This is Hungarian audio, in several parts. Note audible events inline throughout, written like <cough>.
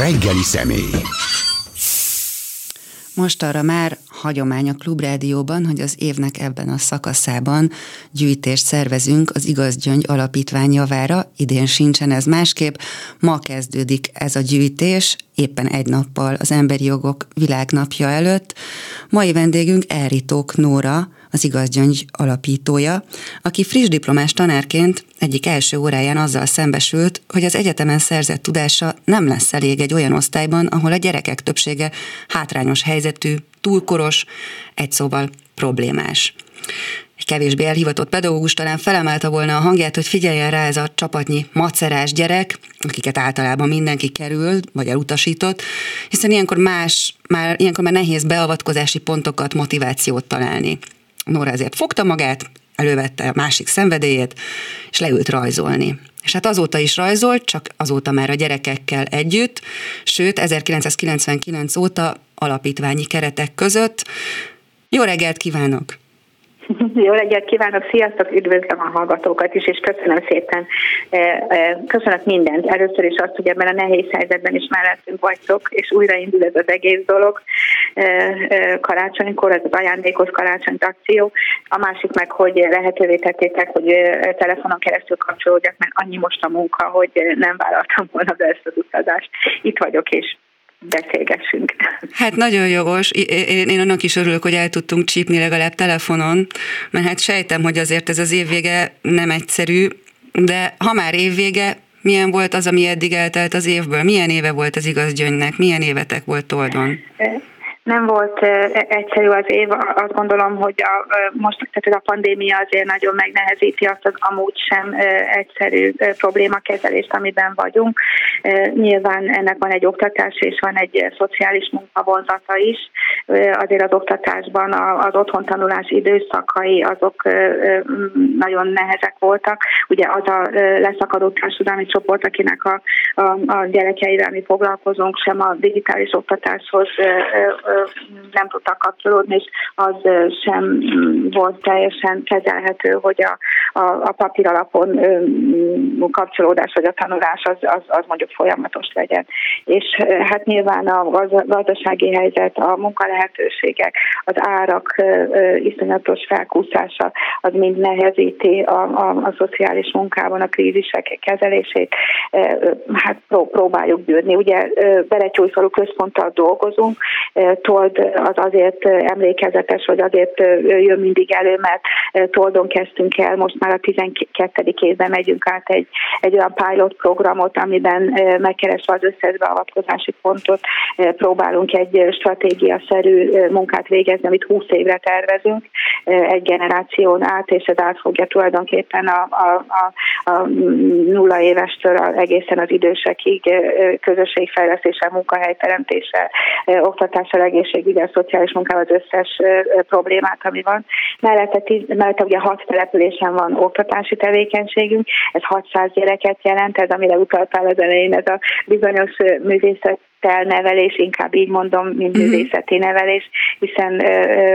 Reggeli személy. Most arra már hagyomány a Klubrádióban, hogy az évnek ebben a szakaszában gyűjtést szervezünk az Igaz Gyöngy Alapítvány javára. Idén sincsen ez másképp. Ma kezdődik ez a gyűjtés, éppen egy nappal az Emberi Jogok Világnapja előtt. Mai vendégünk Elritók Nóra, az Igaz Gyöngy alapítója, aki friss diplomás tanárként egyik első óráján azzal szembesült, hogy az egyetemen szerzett tudása nem lesz elég egy olyan osztályban, ahol a gyerekek többsége hátrányos helyzetű, túlkoros, egy szóval problémás egy kevésbé elhivatott pedagógus talán felemelte volna a hangját, hogy figyeljen rá ez a csapatnyi macerás gyerek, akiket általában mindenki kerül, vagy elutasított, hiszen ilyenkor más, már, ilyenkor már nehéz beavatkozási pontokat, motivációt találni. Nóra ezért fogta magát, elővette a másik szenvedélyét, és leült rajzolni. És hát azóta is rajzolt, csak azóta már a gyerekekkel együtt, sőt 1999 óta alapítványi keretek között. Jó reggelt kívánok! <laughs> Jó reggelt kívánok, sziasztok, üdvözlöm a hallgatókat is, és köszönöm szépen, köszönök mindent. Először is azt, hogy ebben a nehéz helyzetben is mellettünk vagytok, és újraindul ez az egész dolog karácsonykor, ez az ajándékos karácsony akció. A másik meg, hogy lehetővé tettétek, hogy telefonon keresztül kapcsolódjak, mert annyi most a munka, hogy nem vállaltam volna be ezt az utazást. Itt vagyok, és beszélgessünk. Hát nagyon jogos. Én, én annak is örülök, hogy el tudtunk csípni legalább telefonon, mert hát sejtem, hogy azért ez az évvége nem egyszerű, de ha már évvége, milyen volt az, ami eddig eltelt az évből? Milyen éve volt az igaz gyöngynek? Milyen évetek volt Toldon? Nem volt egyszerű az év, azt gondolom, hogy a, most tehát a pandémia azért nagyon megnehezíti azt az amúgy sem egyszerű problémakezelést, amiben vagyunk. Nyilván ennek van egy oktatás és van egy szociális munkavonzata is. Azért az oktatásban az otthon tanulás időszakai azok nagyon nehezek voltak. Ugye az a leszakadó társadalmi csoport, akinek a, a, a gyerekeivel mi foglalkozunk, sem a digitális oktatáshoz nem tudtak kapcsolódni, és az sem volt teljesen kezelhető, hogy a, a, a papír alapon kapcsolódás vagy a tanulás az, az, az mondjuk folyamatos legyen. És hát nyilván a gazdasági helyzet, a munkalehetőségek, az árak iszonyatos felkúszása, az mind nehezíti a, a, a szociális munkában a krízisek kezelését. Hát próbáljuk bűrni. Ugye Beretyújfalu központtal dolgozunk, Told az azért emlékezetes, vagy azért jön mindig elő, mert Toldon kezdtünk el, most már a 12. évben megyünk át egy, egy olyan pilot programot, amiben megkeresve az összes beavatkozási pontot próbálunk egy stratégiaszerű munkát végezni, amit 20 évre tervezünk, egy generáción át, és ez átfogja tulajdonképpen a, a, a, a nulla évestől egészen az idősekig közösségfejlesztéssel, munkahelyteremtéssel, oktatással, egészségügyel, szociális munkával az összes problémát, ami van. Mellette, mellette ugye hat településen van oktatási tevékenységünk, ez 600 gyereket jelent, ez amire utaltál az elején, ez a bizonyos művészet nevelés, inkább így mondom, mint mhm. művészeti nevelés, hiszen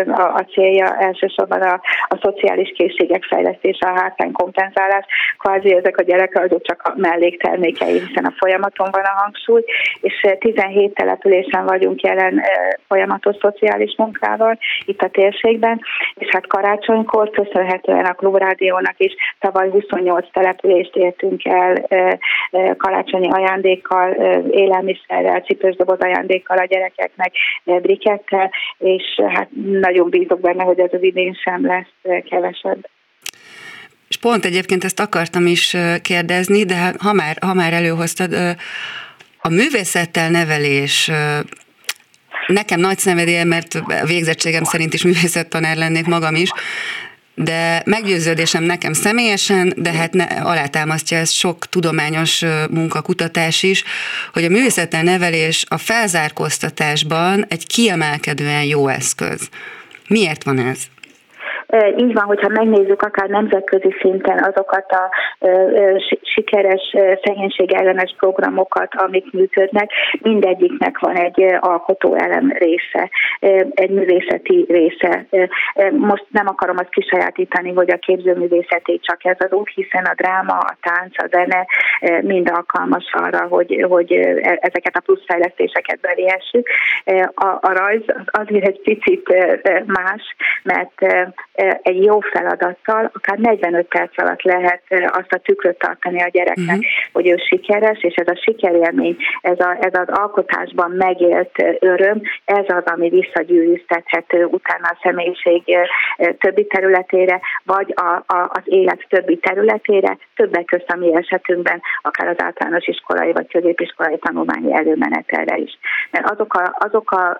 a, a célja elsősorban a, a szociális készségek fejlesztése, a hátrány kompenzálás, kvázi ezek a gyerekek azok csak a melléktermékei, hiszen a folyamaton van a hangsúly, és 17 településen vagyunk jelen folyamatos szociális munkával itt a térségben, és hát karácsonykor köszönhetően a Klubrádiónak is tavaly 28 települést értünk el karácsonyi ajándékkal, élelmiszerrel, cipős doboz ajándékkal a gyerekeknek, brikettel, és hát nagyon bízok benne, hogy ez az idén sem lesz kevesebb. És pont egyébként ezt akartam is kérdezni, de hát ha már, ha már előhoztad, a művészettel nevelés nekem nagy szenvedélyem, mert végzettségem szerint is művészettanár lennék magam is, de meggyőződésem nekem személyesen, de hát ne, alátámasztja ezt sok tudományos munkakutatás is, hogy a művészettel nevelés a felzárkóztatásban egy kiemelkedően jó eszköz. Miért van ez? Így van, hogyha megnézzük akár nemzetközi szinten azokat a sikeres szegénység ellenes programokat, amik működnek, mindegyiknek van egy alkotóelem része, egy művészeti része. Most nem akarom azt kisajátítani, hogy a képzőművészeti csak ez az út, hiszen a dráma, a tánc, a zene mind alkalmas arra, hogy, hogy ezeket a pluszfejlesztéseket beléhessük. A, a rajz azért egy picit más, mert egy jó feladattal akár 45 perc alatt lehet azt a tükröt tartani a gyereknek, uh-huh. hogy ő sikeres, és ez a sikerélmény, ez, a, ez az alkotásban megélt öröm, ez az, ami visszagyűrűztethető utána a személyiség többi területére, vagy a, a, az élet többi területére, többek közt a mi esetünkben, akár az általános iskolai vagy középiskolai tanulmányi előmenetelre is. Mert azok a, azok a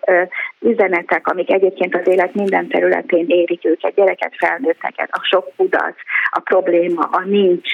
üzenetek, amik egyébként az élet minden területén érik őket, gyereket, felnőtteket, a sok kudarc, a probléma, a nincs,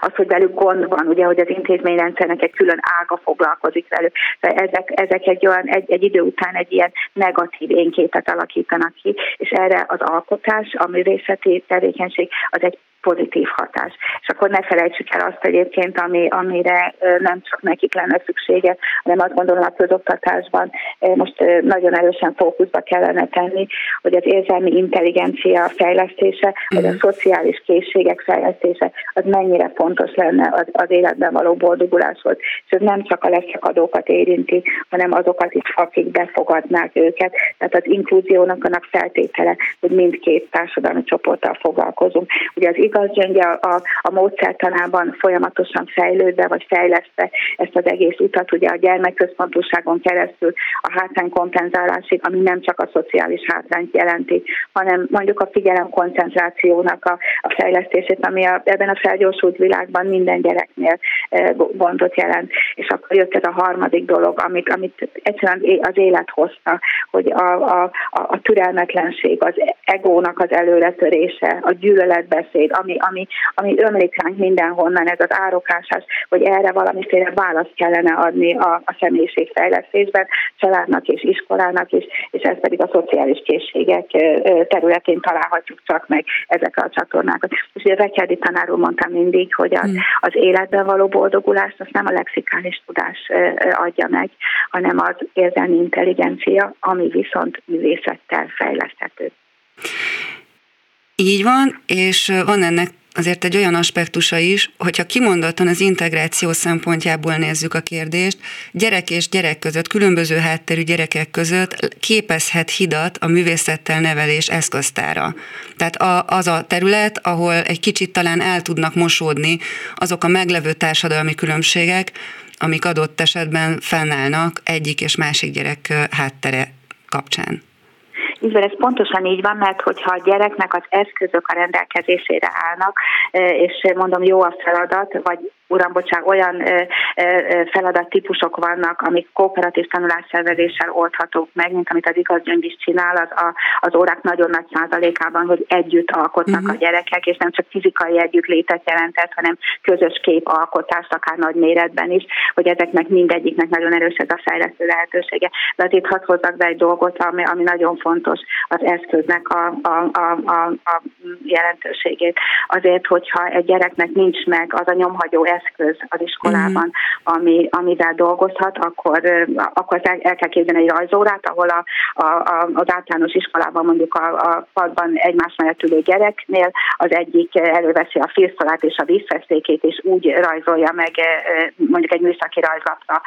az, hogy velük gond van, ugye, hogy az intézményrendszernek egy külön ága foglalkozik velük. Ezek, ezek egy olyan, egy, egy idő után egy ilyen negatív énképet alakítanak ki, és erre az alkotás, a művészeti tevékenység az egy pozitív hatás. És akkor ne felejtsük el azt egyébként, ami, amire nem csak nekik lenne szüksége, hanem azt gondolom a közoktatásban most nagyon erősen fókuszba kellene tenni, hogy az érzelmi intelligencia fejlesztése, vagy a mhm. szociális készségek fejlesztése, az mennyire fontos lenne az, az életben való boldoguláshoz. És ez nem csak a leszakadókat érinti, hanem azokat is, akik befogadnák őket. Tehát az inkluziónak annak feltétele, hogy mindkét társadalmi csoporttal foglalkozunk. Ugye az igaz gyöngye a, a módszertanában folyamatosan fejlődve vagy fejlesztve ezt az egész utat, ugye a gyermekközpontúságon keresztül a hátrány kompenzálásig, ami nem csak a szociális hátrányt jelenti, hanem mondjuk a figyelem koncentrációnak a, a fejlesztését, ami a, ebben a felgyorsult világban minden gyereknél e, gondot jelent. És akkor jött ez a harmadik dolog, amit, amit egyszerűen az élet hozta, hogy a, a, a, a türelmetlenség, az egónak az előretörése, a gyűlöletbeszéd, ami, ami, ami ömlik ránk mindenhonnan, ez az árokásás, hogy erre valamiféle választ kellene adni a, a személyiségfejlesztésben, családnak és iskolának is, és ez pedig a szociális készségek területén találhatjuk csak meg ezekkel a csatornákat. És ugye Rekerdi tanár úr mondta mindig, hogy az, hmm. az életben való boldogulást azt nem a lexikális tudás adja meg, hanem az érzelmi intelligencia, ami viszont művészettel fejleszthető. Így van, és van ennek azért egy olyan aspektusa is, hogyha kimondottan az integráció szempontjából nézzük a kérdést, gyerek és gyerek között, különböző hátterű gyerekek között képezhet hidat a művészettel nevelés eszköztára. Tehát a, az a terület, ahol egy kicsit talán el tudnak mosódni azok a meglevő társadalmi különbségek, amik adott esetben fennállnak egyik és másik gyerek háttere kapcsán. Így van, ez pontosan így van, mert hogyha a gyereknek az eszközök a rendelkezésére állnak, és mondom jó a feladat, vagy uram, bocsánat, olyan feladattípusok vannak, amik kooperatív tanulásszervezéssel oldhatók meg, mint amit az igazgyöngy is csinál, az, a, az órák nagyon nagy százalékában, hogy együtt alkotnak uh-huh. a gyerekek, és nem csak fizikai együttlétet jelentett, hanem közös képalkotást, akár nagy méretben is, hogy ezeknek mindegyiknek nagyon erős ez a fejlesztő lehetősége. De azért hadd hozzak be egy dolgot, ami, ami nagyon fontos, az eszköznek a, a, a, a, a jelentőségét. Azért, hogyha egy gyereknek nincs meg az a nyomhagyó eszköz, eszköz az iskolában, mm. ami, amivel dolgozhat, akkor, akkor el, el kell képzelni egy rajzórát, ahol a, a, a, az általános iskolában mondjuk a, a padban egymás mellett ülő gyereknél az egyik előveszi a filszalát és a vízfesztékét, és úgy rajzolja meg mondjuk egy műszaki rajzlapra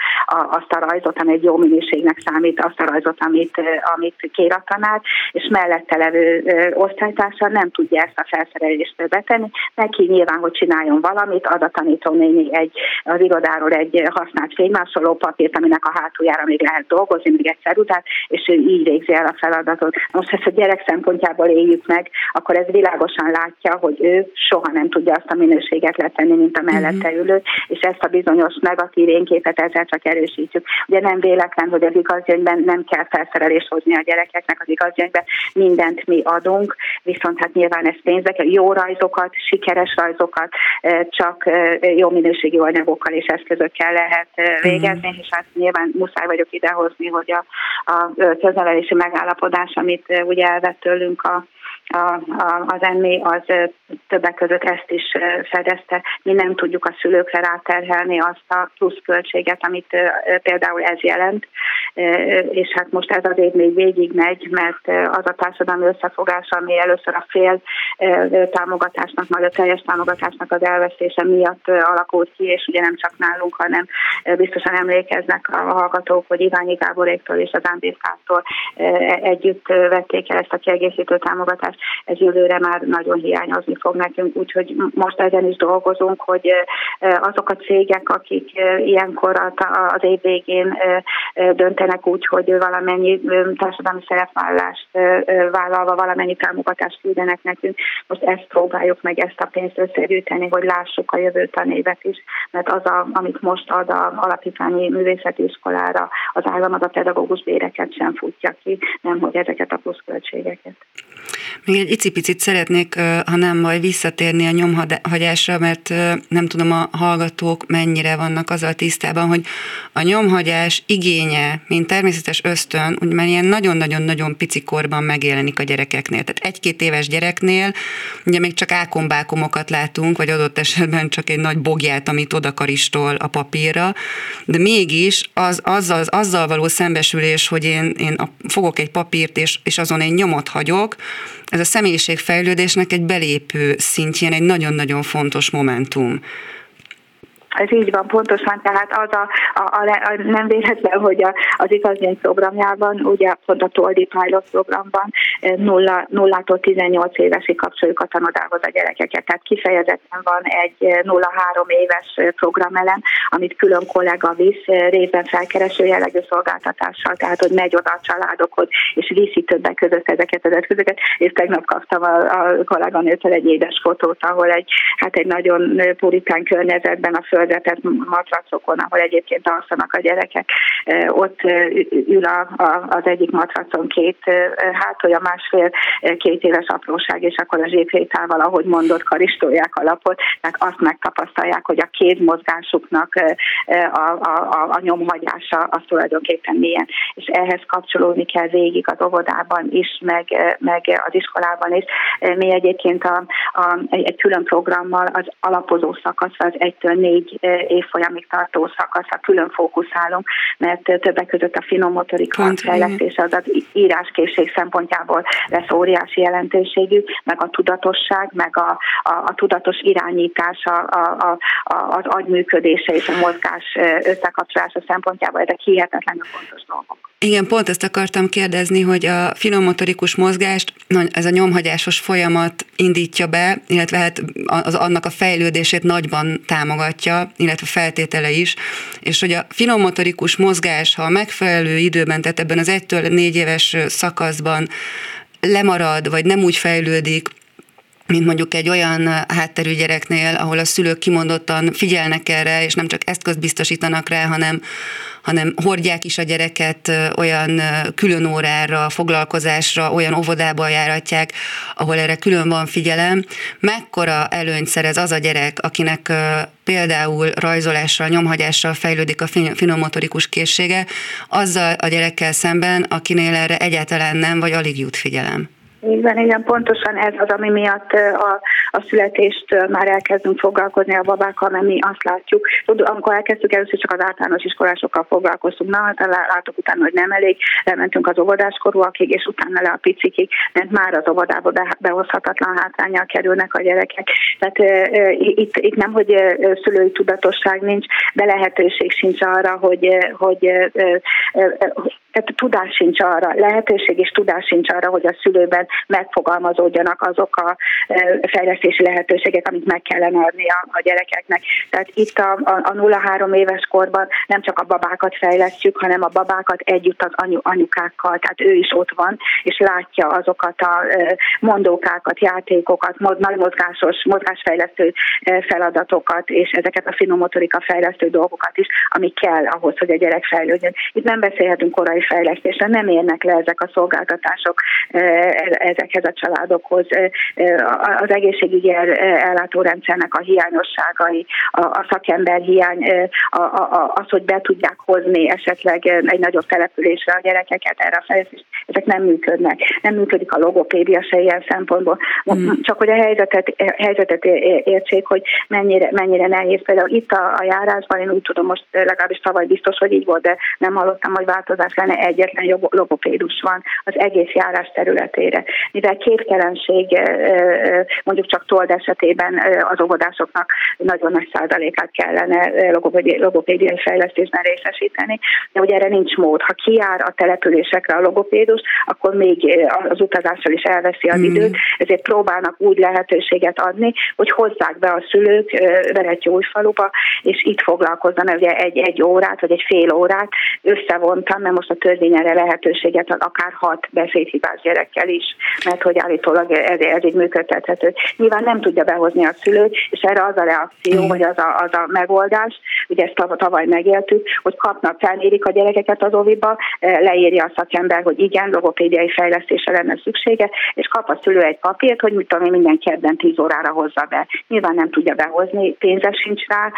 azt a rajzot, ami egy jó minőségnek számít, azt a rajzot, amit, amit kér a tanár, és mellette levő osztálytársa nem tudja ezt a felszerelést betenni, neki nyilván, hogy csináljon valamit, ad a tanító néni egy, az irodáról egy használt fénymásoló papírt, aminek a hátuljára még lehet dolgozni, még egy ceruzát, és ő így végzi el a feladatot. Most, ha ezt a gyerek szempontjából éljük meg, akkor ez világosan látja, hogy ő soha nem tudja azt a minőséget letenni, mint a mellette mhm. ülő, és ezt a bizonyos negatív énképet ezzel csak erősítjük. Ugye nem véletlen, hogy az igazgyöngyben nem kell felszerelést hozni a gyerekeknek az igazgyöngyben, mindent mi adunk, viszont hát nyilván ez pénzek, jó rajzokat, sikeres rajzokat, csak jó minőségű anyagokkal és eszközökkel lehet végezni, mm. és hát nyilván muszáj vagyok idehozni, hogy a, a köznevelési megállapodás, amit ugye elvett tőlünk a a, a, az emmi az többek között ezt is fedezte. Mi nem tudjuk a szülőkre ráterhelni azt a pluszköltséget, amit például ez jelent, és hát most ez az év még végig megy, mert az a társadalmi összefogás, ami először a fél támogatásnak, majd a teljes támogatásnak az elvesztése miatt alakult ki, és ugye nem csak nálunk, hanem biztosan emlékeznek a hallgatók, hogy Iványi Gáboréktól és az Ámbészkától együtt vették el ezt a kiegészítő támogatást, ez jövőre már nagyon hiányozni fog nekünk, úgyhogy most ezen is dolgozunk, hogy azok a cégek, akik ilyenkor az év végén döntenek úgy, hogy valamennyi társadalmi szerepvállást vállalva valamennyi támogatást küldenek nekünk, most ezt próbáljuk meg ezt a pénzt összegyűjteni, hogy lássuk a jövő tanévet is, mert az, a, amit most ad a alapítványi művészeti iskolára, az állam az a pedagógus béreket sem futja ki, nem hogy ezeket a pluszköltségeket. Még egy icipicit szeretnék, ha nem majd visszatérni a nyomhagyásra, mert nem tudom a hallgatók mennyire vannak azzal tisztában, hogy a nyomhagyás igénye, mint természetes ösztön, úgy már ilyen nagyon-nagyon-nagyon pici korban megjelenik a gyerekeknél. Tehát egy-két éves gyereknél ugye még csak ákombákomokat látunk, vagy adott esetben csak egy nagy bogját, amit odakaristol a papírra, de mégis az, azzal, azzal való szembesülés, hogy én, én fogok egy papírt, és, és azon egy nyomot hagyok, ez a személyiségfejlődésnek egy belépő szintjén egy nagyon-nagyon fontos momentum. Ez így van, pontosan, tehát az a, a, a, a nem véletlen, hogy a, az igazlény programjában, ugye pont a Toldi Pilot programban 0, 0-tól 18 évesig kapcsoljuk a tanodához a gyerekeket, tehát kifejezetten van egy 0-3 éves programelem, amit külön kollega visz, részben felkereső jellegű szolgáltatással, tehát hogy megy oda a családokhoz, és viszi többek között ezeket az eszközöket, és tegnap kaptam a, a kolléganőtől egy édes fotót, ahol egy, hát egy nagyon puritán környezetben a föld fölvetett matracokon, ahol egyébként alszanak a gyerekek. Ott ül a, a, az egyik matracon két, hát olyan másfél két éves apróság, és akkor a zséphétával, ahogy mondott, karistolják a lapot, tehát azt megtapasztalják, hogy a kézmozgásuknak a, a, a, a nyomhagyása az tulajdonképpen milyen. És ehhez kapcsolódni kell végig az óvodában is, meg, meg az iskolában is. Mi egyébként a, a, egy, külön programmal az alapozó szakasz az egytől négy évfolyamig tartó szakaszra külön fókuszálunk, mert többek között a finom motorika fejlesztése az az íráskészség szempontjából lesz óriási jelentőségű, meg a tudatosság, meg a, a, a tudatos irányítás, a, a, a, az agyműködése és a mozgás összekapcsolása szempontjából ezek hihetetlenül fontos dolgok. Igen, pont ezt akartam kérdezni, hogy a finommotorikus mozgást, ez a nyomhagyásos folyamat indítja be, illetve hát az, annak a fejlődését nagyban támogatja, illetve feltétele is, és hogy a finommotorikus mozgás, ha a megfelelő időben, tehát ebben az 1-től 4 éves szakaszban lemarad, vagy nem úgy fejlődik, mint mondjuk egy olyan hátterű gyereknél, ahol a szülők kimondottan figyelnek erre, és nem csak ezt biztosítanak rá, hanem, hanem hordják is a gyereket olyan külön órára, foglalkozásra, olyan óvodába járatják, ahol erre külön van figyelem. Mekkora előnyt szerez az a gyerek, akinek például rajzolással, nyomhagyással fejlődik a finomotorikus készsége, azzal a gyerekkel szemben, akinél erre egyáltalán nem, vagy alig jut figyelem. Igen, igen, pontosan ez az, ami miatt a, a születést már elkezdünk foglalkozni a babákkal, mert mi azt látjuk. Tud, amikor elkezdtük először csak az általános iskolásokkal foglalkoztunk, na, hát látok utána, hogy nem elég, lementünk az óvodáskorúakig, és utána le a picikig, mert már az óvodába be, behozhatatlan hátrányjal kerülnek a gyerekek. Tehát e, itt, itt nem, hogy szülői tudatosság nincs, de lehetőség sincs arra, hogy, hogy e, e, tehát tudás sincs arra, lehetőség és tudás sincs arra, hogy a szülőben megfogalmazódjanak azok a e, fejlesztési lehetőségek, amit meg kellene adni a, a gyerekeknek. Tehát itt a, a, a 0-3 éves korban nem csak a babákat fejlesztjük, hanem a babákat együtt az anyu, anyukákkal, tehát ő is ott van, és látja azokat a e, mondókákat, játékokat, nagy mozgásos, mozgásfejlesztő e, feladatokat, és ezeket a finomotorika fejlesztő dolgokat is, ami kell ahhoz, hogy a gyerek fejlődjön. Itt nem beszélhetünk korai fejlesztésre, nem érnek le ezek a szolgáltatások ezekhez a családokhoz. Az egészségügyi ellátórendszernek a hiányosságai, a szakember hiány, az, hogy be tudják hozni esetleg egy nagyobb településre a gyerekeket erre a fejlesztést, ezek nem működnek. Nem működik a logopédia se ilyen szempontból. Mm. Csak hogy a helyzetet, helyzetet értsék, hogy mennyire, mennyire nehéz. Például itt a, a járásban, én úgy tudom, most legalábbis tavaly biztos, hogy így volt, de nem hallottam, hogy változás lenne, egyetlen logopédus van az egész járás területére. Mivel képtelenség mondjuk csak told esetében az óvodásoknak nagyon nagy százalékát kellene logopédiai fejlesztésben részesíteni, de ugye erre nincs mód. Ha kijár a településekre a logopédus, akkor még az utazással is elveszi az mm. időt, ezért próbálnak úgy lehetőséget adni, hogy hozzák be a szülők Veretyújfaluba, és itt foglalkozzanak ugye egy, egy órát, vagy egy fél órát összevontam, mert most a törvény erre lehetőséget ad akár hat beszédhibás gyerekkel is, mert hogy állítólag ez, ez így működtethető. Nyilván nem tudja behozni a szülőt, és erre az a reakció, vagy az a, az a megoldás, ugye ezt tavaly megéltük, hogy kapnak, felmérik a gyerekeket az oviba, leírja a szakember, hogy igen, logopédiai fejlesztésre lenne szüksége, és kap a szülő egy papírt, hogy mit tudom én, minden kedden 10 órára hozza be. Nyilván nem tudja behozni, pénze sincs rá,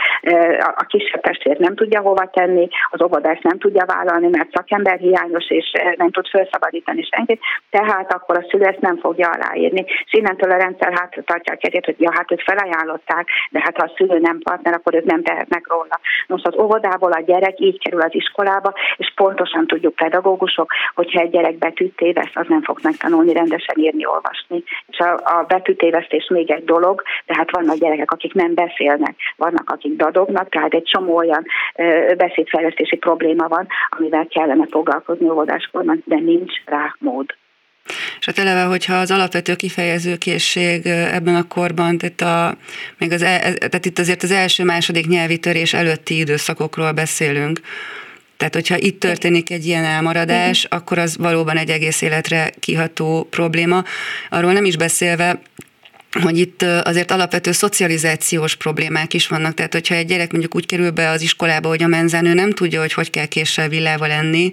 a kisebb testvér nem tudja hova tenni, az óvodás nem tudja vállalni, mert szakember hiányos, és nem tud felszabadítani senkit, tehát akkor a szülő ezt nem fogja aláírni. És innentől a rendszer hát tartja a kezét, hogy ja, hát ők felajánlották, de hát ha a szülő nem partner, akkor ők nem tehetnek róla. Most az óvodából a gyerek így kerül az iskolába, és pontosan tudjuk pedagógusok, hogyha egy gyerek betűt téveszt, az nem fog megtanulni rendesen írni, olvasni. És a, a betűtévesztés még egy dolog, de hát vannak gyerekek, akik nem beszélnek, vannak, akik dadognak, tehát egy csomó olyan ö, beszédfejlesztési probléma van, amivel kellene foglalkozni óvodáskorban, de nincs rá mód. És hát eleve, hogyha az alapvető kifejezőkészség ebben a korban, tehát, a, még az, e, tehát itt azért az első-második nyelvi törés előtti időszakokról beszélünk, tehát, hogyha itt történik egy ilyen elmaradás, akkor az valóban egy egész életre kiható probléma. Arról nem is beszélve, hogy itt azért alapvető szocializációs problémák is vannak. Tehát, hogyha egy gyerek mondjuk úgy kerül be az iskolába, hogy a menzenő nem tudja, hogy hogy kell késsel villával enni,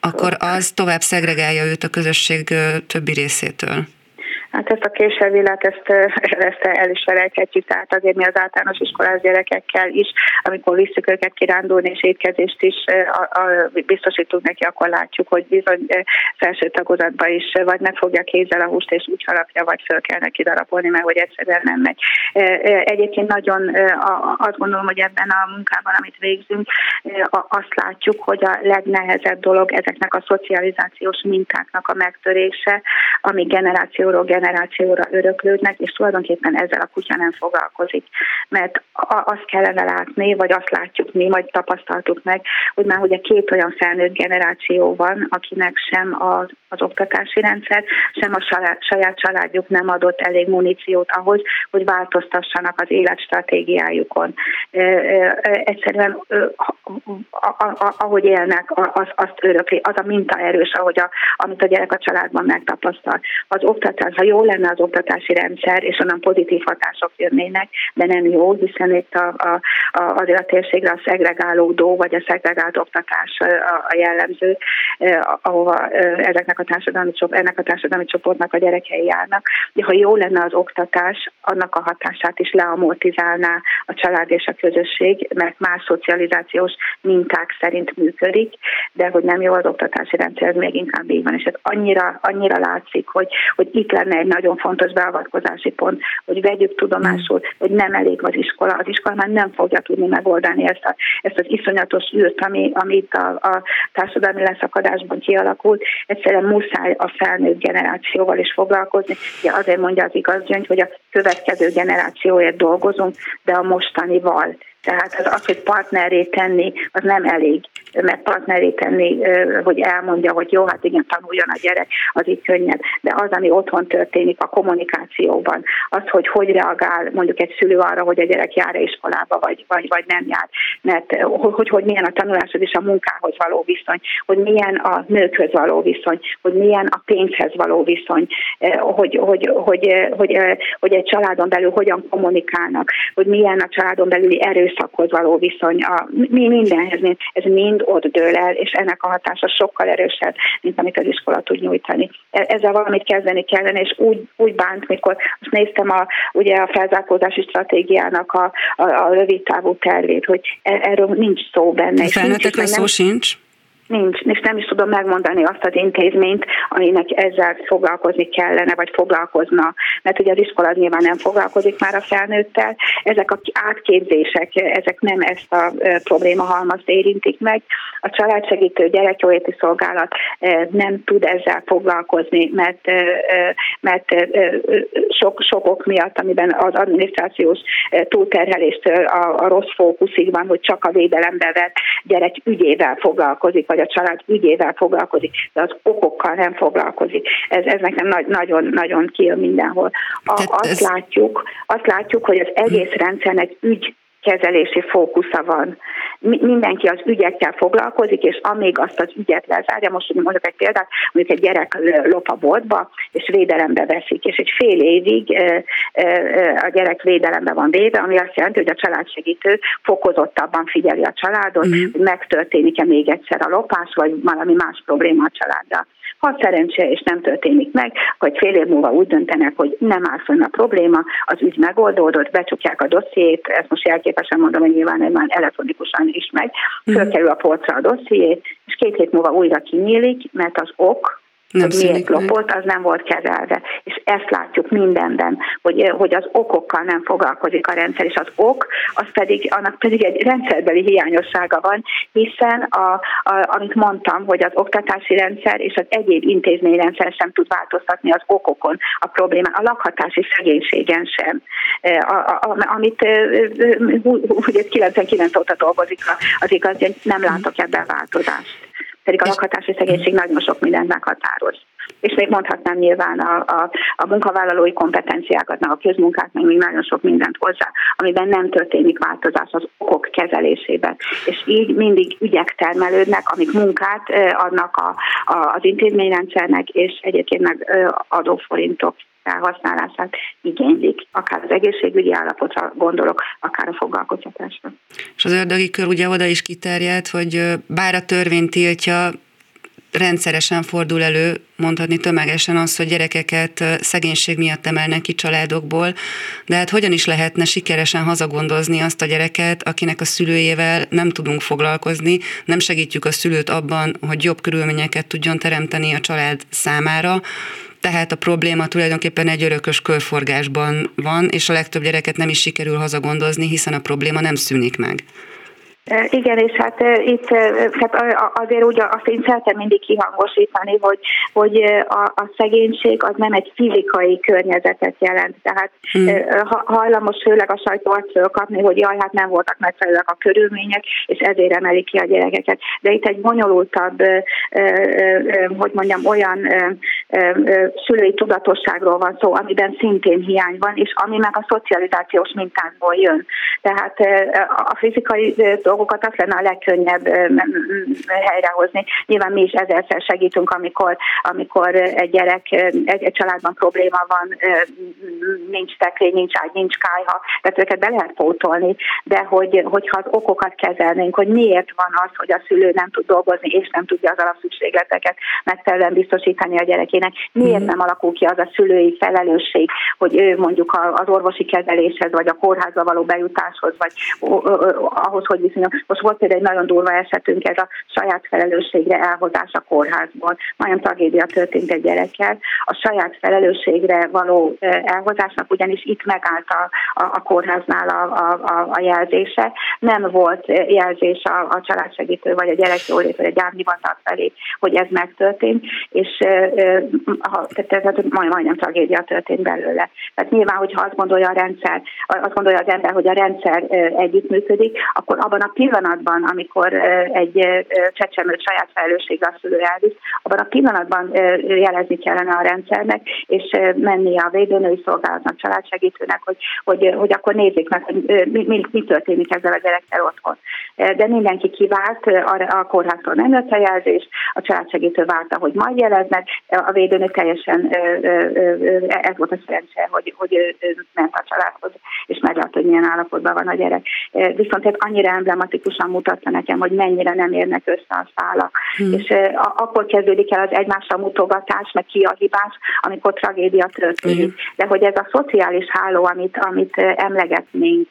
akkor az tovább szegregálja őt a közösség többi részétől. Hát ezt a késelvillát, ezt, <laughs> ezt el is felejthetjük, tehát azért mi az általános iskolás gyerekekkel is, amikor visszük őket kirándulni és étkezést is a, a, biztosítunk neki, akkor látjuk, hogy bizony felső tagozatba is vagy meg fogja kézzel a húst, és úgy harapja, vagy föl kell neki darapolni, mert hogy egyszerűen nem megy. Egyébként nagyon azt gondolom, hogy ebben a munkában, amit végzünk, azt látjuk, hogy a legnehezebb dolog ezeknek a szocializációs mintáknak a megtörése, ami generációról generációra öröklődnek, és tulajdonképpen ezzel a kutya nem foglalkozik. Mert azt kellene látni, vagy azt látjuk mi, vagy tapasztaltuk meg, hogy már ugye két olyan felnőtt generáció van, akinek sem az, az oktatási rendszer, sem a saját, saját családjuk nem adott elég muníciót ahhoz, hogy változtassanak az életstratégiájukon. Egyszerűen ahogy élnek, az, azt örökli, az a mintaerős, ahogy a, amit a gyerek a családban megtapasztal. Az oktatás, ha jó lenne az oktatási rendszer, és onnan pozitív hatások jönnének, de nem jó, hiszen itt a, a, a, azért a térségre a szegregálódó, vagy a szegregált oktatás a, a jellemző, ahova ezeknek a társadalmi, ennek a társadalmi csoportnak a gyerekei járnak. De ha jó lenne az oktatás, annak a hatását is leamortizálná a család és a közösség, mert más szocializációs minták szerint működik, de hogy nem jó az oktatási rendszer, ez még inkább így van. És ez annyira, annyira látszik, hogy, hogy itt lenne egy nagyon fontos beavatkozási pont, hogy vegyük tudomásul, hogy nem elég az iskola. Az iskola már nem fogja tudni megoldani ezt, a, ezt az iszonyatos űrt, ami, ami itt a, a társadalmi leszakadásban kialakult. Egyszerűen muszáj a felnőtt generációval is foglalkozni. Ugye azért mondja az igaz gyöngy, hogy a következő generációért dolgozunk, de a mostanival. Tehát az, az, hogy partneré tenni, az nem elég, mert partneré tenni, hogy elmondja, hogy jó, hát igen, tanuljon a gyerek, az így könnyed. De az, ami otthon történik a kommunikációban, az, hogy hogy reagál mondjuk egy szülő arra, hogy a gyerek jár -e iskolába, vagy, vagy, vagy nem jár, mert hogy, hogy milyen a tanuláshoz és a munkához való viszony, hogy milyen a nőkhöz való viszony, hogy milyen a pénzhez való viszony, hogy, hogy, hogy, hogy, hogy egy családon belül hogyan kommunikálnak, hogy milyen a családon belüli erőszakhoz való viszony, a, mi mindenhez, ez mind mond, ott dől el, és ennek a hatása sokkal erősebb, mint amit az iskola tud nyújtani. E, ezzel valamit kezdeni kellene, és úgy, úgy bánt, mikor most néztem a, ugye a felzárkózási stratégiának a, a, a rövid távú tervét, hogy e, erről nincs szó benne. Felnőttekről szó sincs? Nincs, és nem is tudom megmondani azt az intézményt, aminek ezzel foglalkozni kellene, vagy foglalkozna, mert ugye az iskola nyilván nem foglalkozik már a felnőttel. Ezek a átképzések, ezek nem ezt a probléma halmazt érintik meg. A családsegítő gyerekjóléti szolgálat nem tud ezzel foglalkozni, mert, mert sok, sok ok miatt, amiben az adminisztrációs túlterheléstől a, a rossz fókuszig van, hogy csak a védelembe vett gyerek ügyével foglalkozik, vagy a család ügyével foglalkozik, de az okokkal nem foglalkozik. Ez, ez nekem nagy, nagyon, nagyon kijön mindenhol. A, azt, ez... látjuk, azt látjuk, hogy az egész rendszernek ügy kezelési fókusza van. Mindenki az ügyekkel foglalkozik, és amíg azt az ügyet lezárja, most mondok egy példát, mondjuk egy gyerek lop a boltba, és védelembe veszik, és egy fél évig a gyerek védelembe van véve, ami azt jelenti, hogy a családsegítő fokozottabban figyeli a családot, mm. hogy megtörténik-e még egyszer a lopás, vagy valami más probléma a családdal. Ha szerencse és nem történik meg, egy fél év múlva úgy döntenek, hogy nem áll fönn a probléma, az ügy megoldódott, becsukják a dossziét, ezt most jelképesen mondom, hogy nyilván már elektronikusan is meg, mhm. fölkerül a polcra a dossziét, és két hét múlva újra kinyílik, mert az ok, nem hogy miért lopott, az nem volt kezelve. És ezt látjuk mindenben, hogy, hogy az okokkal nem foglalkozik a rendszer, és az ok, az pedig, annak pedig egy rendszerbeli hiányossága van, hiszen a, a, amit mondtam, hogy az oktatási rendszer és az egyéb intézményrendszer sem tud változtatni az okokon a problémán, a lakhatási szegénységen sem. A, a, a, amit ugye 99 óta dolgozik az igaz, hogy nem látok ebben változást pedig a lakhatási szegénység nagyon sok mindent meghatároz. És még mondhatnám nyilván a, a, a munkavállalói kompetenciákat, meg a közmunkát, meg még nagyon sok mindent hozzá, amiben nem történik változás az okok kezelésében. És így mindig ügyek termelődnek, amik munkát adnak a, a, az intézményrendszernek, és egyébként meg adóforintok felhasználását igénylik, akár az egészségügyi állapotra gondolok, akár a foglalkoztatásra. És az ördögi kör ugye oda is kiterjedt, hogy bár a törvény tiltja, rendszeresen fordul elő, mondhatni tömegesen az, hogy gyerekeket szegénység miatt emelnek ki családokból, de hát hogyan is lehetne sikeresen hazagondozni azt a gyereket, akinek a szülőjével nem tudunk foglalkozni, nem segítjük a szülőt abban, hogy jobb körülményeket tudjon teremteni a család számára, tehát a probléma tulajdonképpen egy örökös körforgásban van, és a legtöbb gyereket nem is sikerül hazagondozni, hiszen a probléma nem szűnik meg. Igen, és hát itt hát azért úgy azt én szeretem mindig kihangosítani, hogy, hogy a, a szegénység az nem egy fizikai környezetet jelent. Tehát hmm. hajlamos főleg a sajtó azt fölkapni, hogy jaj, hát nem voltak megfelelőek a körülmények, és ezért emelik ki a gyerekeket. De itt egy bonyolultabb, hogy mondjam, olyan szülői tudatosságról van szó, amiben szintén hiány van, és ami meg a szocializációs mintákból jön. Tehát a fizikai dolgokat azt lenne a legkönnyebb helyrehozni. Nyilván mi is ezerszer segítünk, amikor, amikor egy gyerek, egy, egy családban probléma van, nincs tekrény, nincs ágy, nincs kájha, tehát őket be lehet pótolni, de hogy, hogyha az okokat kezelnénk, hogy miért van az, hogy a szülő nem tud dolgozni, és nem tudja az alapszükségleteket megfelelően biztosítani a gyerekének, miért nem alakul ki az a szülői felelősség, hogy ő mondjuk az orvosi kezeléshez, vagy a kórházba való bejutáshoz, vagy ahhoz, hogy viszonylag most volt például egy nagyon durva esetünk, ez a saját felelősségre elhozás a kórházból. Nagyon tragédia történt egy gyerekkel. A saját felelősségre való elhozásnak ugyanis itt megállt a, a, a kórháznál a, a, a jelzése. Nem volt jelzés a, a családsegítő, vagy a gyerekjólét, vagy a gyárhivatal felé, hogy ez megtörtént, és tehát, tehát majdnem tragédia történt belőle. Tehát nyilván, hogyha azt gondolja a rendszer, azt gondolja az ember, hogy a rendszer együttműködik, akkor abban a pillanatban, amikor egy csecsemőt saját felelősségre a szülő elvisz, abban a pillanatban jelezni kellene a rendszernek, és menni a védőnői szolgálatnak, családsegítőnek, hogy, hogy, hogy akkor nézzék meg, hogy mi, mi, mi történik ezzel a gyerekkel otthon. De mindenki kivált, a, a kórháztól nem jött a jelzés, a családsegítő várta, hogy majd jeleznek, a védőnő teljesen ez volt a szerencse, hogy, hogy ment a családhoz, és meglátta, hogy milyen állapotban van a gyerek. Viszont ez annyira emblem szisztematikusan mutatta nekem, hogy mennyire nem érnek össze a szálak. Hmm. És akkor kezdődik el az egymásra mutogatás, meg ki a hibás, amikor tragédia történik. Hmm. De hogy ez a szociális háló, amit, amit emlegetnénk,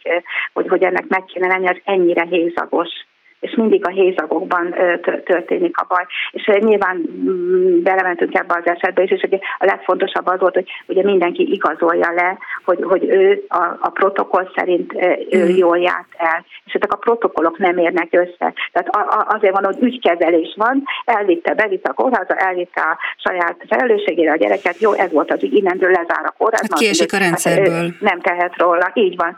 hogy, hogy ennek meg kéne lenni, az ennyire hézagos és mindig a hézagokban történik a baj. És nyilván mm, belementünk ebbe az esetbe is, és ugye a legfontosabb az volt, hogy ugye mindenki igazolja le, hogy, hogy ő a, a protokoll szerint ő mm. jól járt el. És ezek a protokollok nem érnek össze. Tehát a, a, azért van, hogy ügykezelés van, elvitte, bevitte a kórházba, elvitte a saját felelősségére a gyereket, jó, ez volt az ügy, innentől lezár a kórház. Hát kiesik a rendszerből. Hát, nem tehet róla, így van.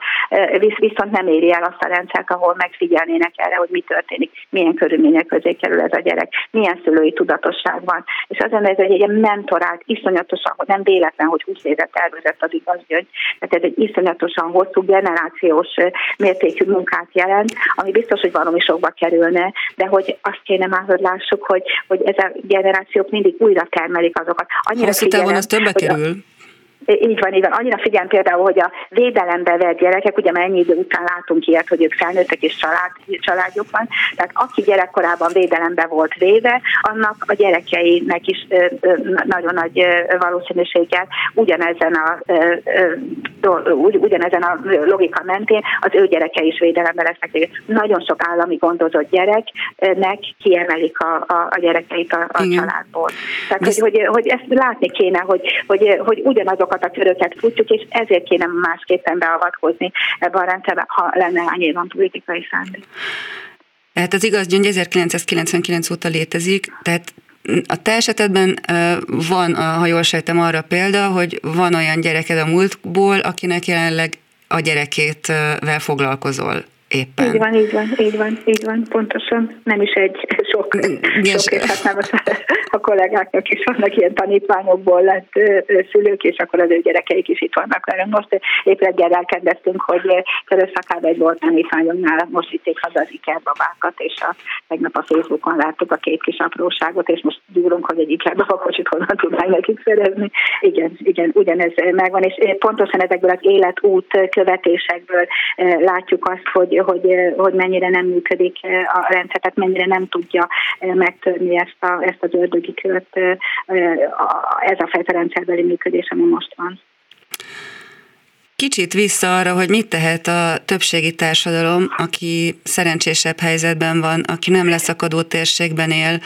Visz, viszont nem éri el azt a rendszert, ahol megfigyelnének erre, hogy mit történik, milyen körülmények közé kerül ez a gyerek, milyen szülői tudatosság van. És az ez egy ilyen mentorált, iszonyatosan, hogy nem véletlen, hogy 20 évet tervezett az igaz gyöngy, tehát ez egy iszonyatosan hosszú generációs mértékű munkát jelent, ami biztos, hogy valami sokba kerülne, de hogy azt kéne már, hogy lássuk, hogy, hogy ez a generációk mindig újra termelik azokat. Annyira Hosszú távon az többe kerül. A, így van, így van. Annyira figyelm például, hogy a védelembe vett gyerekek, ugye mennyi idő után látunk ilyet, hogy ők felnőttek és család, családjuk van, tehát aki gyerekkorában védelembe volt véve, annak a gyerekeinek is nagyon nagy valószínűséggel ugyanezen a, ugyanezen a logika mentén az ő gyereke is védelembe lesznek. Nagyon sok állami gondozott gyereknek kiemelik a, a, a gyerekeit a, a családból. Tehát, hogy, hogy, hogy ezt látni kéne, hogy, hogy, hogy ugyanazok azokat a köröket futjuk, és ezért kéne másképpen beavatkozni ebbe a rendszerbe, ha lenne nyilván politikai szándék. Tehát az igaz gyöngy 1999 óta létezik, tehát a te esetedben van, ha jól sejtem arra példa, hogy van olyan gyereked a múltból, akinek jelenleg a gyerekétvel foglalkozol éppen. Így van, így van, így van, így van, pontosan. Nem is egy sok, yes. sok és hát nem a kollégáknak is vannak ilyen tanítványokból lett szülők, és akkor az ő gyerekeik is itt vannak velünk. Most épp reggel elkezdeztünk, hogy körülszakába egy volt tanítványunknál most vitték haza az babákat, és a, tegnap a Facebookon láttuk a két kis apróságot, és most gyúrunk, hogy egy ikerbabakocsit honnan tudnánk nekik szerezni. Igen, igen, ugyanez megvan, és pontosan ezekből az életút követésekből látjuk azt, hogy hogy, hogy mennyire nem működik a rendszer, tehát mennyire nem tudja megtörni ezt, a, ezt az ördögi kört, ez a fajta rendszerbeli működés, ami most van. Kicsit vissza arra, hogy mit tehet a többségi társadalom, aki szerencsésebb helyzetben van, aki nem leszakadó térségben él,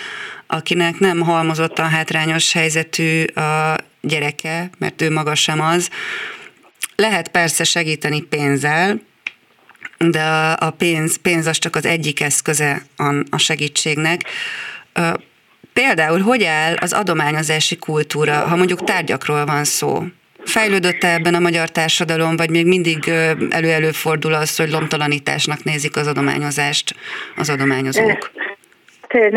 akinek nem halmozottan hátrányos helyzetű a gyereke, mert ő maga sem az. Lehet persze segíteni pénzzel, de a pénz, pénz az csak az egyik eszköze a segítségnek. Például, hogy áll az adományozási kultúra, ha mondjuk tárgyakról van szó? Fejlődött-e ebben a magyar társadalom, vagy még mindig elő-elő fordul az, hogy lomtalanításnak nézik az adományozást az adományozók?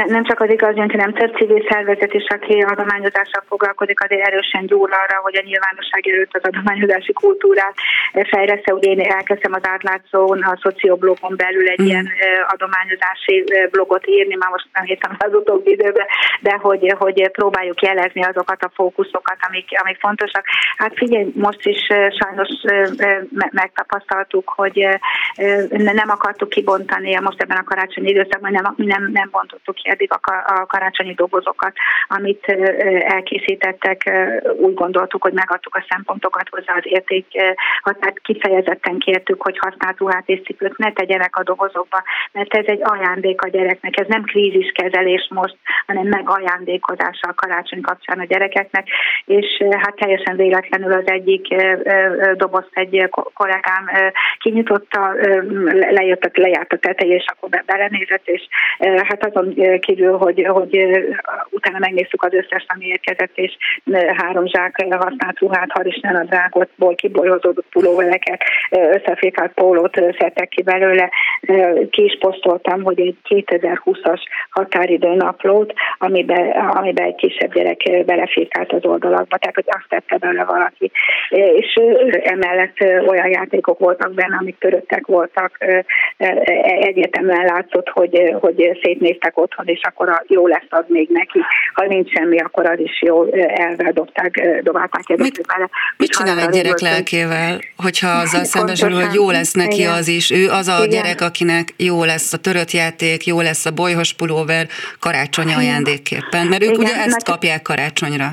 Nem csak az igaz, hanem több civil szervezet is, aki adományozással foglalkozik, azért erősen gyúr arra, hogy a nyilvánosság előtt az adományozási kultúrát fejlesz Ugye én elkezdtem az átlátszón, a szocioblogon belül egy mm. ilyen adományozási blogot írni, már most nem hittem az utóbbi időben, de hogy, hogy próbáljuk jelezni azokat a fókuszokat, amik, amik fontosak. Hát figyelj, most is sajnos megtapasztaltuk, hogy nem akartuk kibontani most ebben a karácsonyi időszakban, nem, nem, nem bontottuk hoztuk ki eddig a karácsonyi dobozokat, amit elkészítettek, úgy gondoltuk, hogy megadtuk a szempontokat hozzá az érték határt, kifejezetten kértük, hogy használt ruhát és cipőt ne tegyenek a dobozokba, mert ez egy ajándék a gyereknek, ez nem kríziskezelés most, hanem meg ajándékozása a karácsony kapcsán a gyerekeknek, és hát teljesen véletlenül az egyik dobozt egy kollégám kinyitotta, lejött, lejárt a teteje, és akkor belenézett, és hát azon kívül, hogy, hogy utána megnéztük az összes, ami érkezett, és három zsák használt ruhát, harisnyanadrágot, ból kibolyozódott pulóvereket, összefékált pólót szedtek ki belőle. Ki is posztoltam, hogy egy 2020-as határidő naplót, amiben, amiben egy kisebb gyerek belefékált az oldalakba, tehát hogy azt tette bele valaki. És emellett olyan játékok voltak benne, amik töröttek voltak, egyetemen látszott, hogy, hogy szétnéztek otthon, és akkor jó lesz az még neki. Ha nincs semmi, akkor az is jó, elvel dobták, dobálták mit, vele. Mit csinál egy gyerek lelkével, hogyha azzal szembesül, hogy jó lesz neki igen. az is. Ő az a igen. gyerek, akinek jó lesz a törött játék, jó lesz a bolyhos pulóver karácsonyi ajándékképpen, mert ők igen, ugye ezt kapják karácsonyra.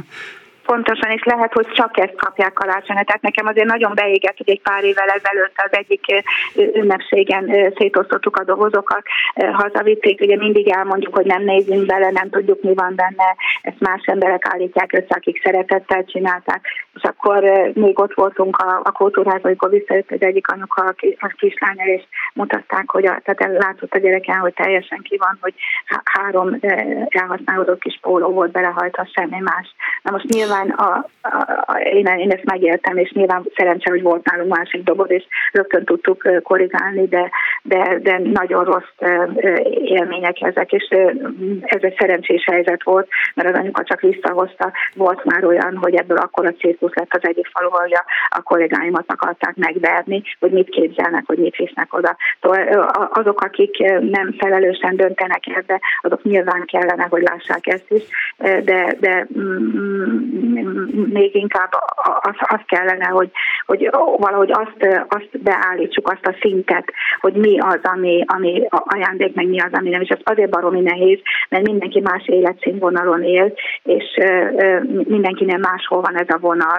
Pontosan, és lehet, hogy csak ezt kapják karácsonyra. Tehát nekem azért nagyon beégett, hogy egy pár évvel ezelőtt az egyik ünnepségen szétosztottuk a dobozokat, hazavitték, ugye mindig elmondjuk, hogy nem nézzünk bele, nem tudjuk, mi van benne, ezt más emberek állítják össze, akik szeretettel csinálták. És akkor még ott voltunk a, a kultúrházban, amikor visszajött az egyik anyuka, a kislánya, és mutatták, hogy a, tehát látszott a gyereken, hogy teljesen ki van, hogy három elhasználódott kis póló volt belehajtva, semmi más. Na most nyilván a, a, a, én, én ezt megéltem, és nyilván szerencsé, hogy volt nálunk másik doboz, és rögtön tudtuk korrigálni, de, de, de nagyon rossz élmények ezek, és ez egy szerencsés helyzet volt, mert az anyuka csak visszahozta. Volt már olyan, hogy ebből akkor a cirkusz lett az egyik falu, hogy a, a kollégáimat akarták megverni, hogy mit képzelnek, hogy mit visznek oda. Szóval azok, akik nem felelősen döntenek ebbe, azok nyilván kellene, hogy lássák ezt is, de, de mm, még inkább az, az kellene, hogy, hogy valahogy azt, azt beállítsuk, azt a szintet, hogy mi az, ami, ami ajándék, meg mi az, ami nem. És az azért baromi nehéz, mert mindenki más életszínvonalon él, és mindenkinek máshol van ez a vonal.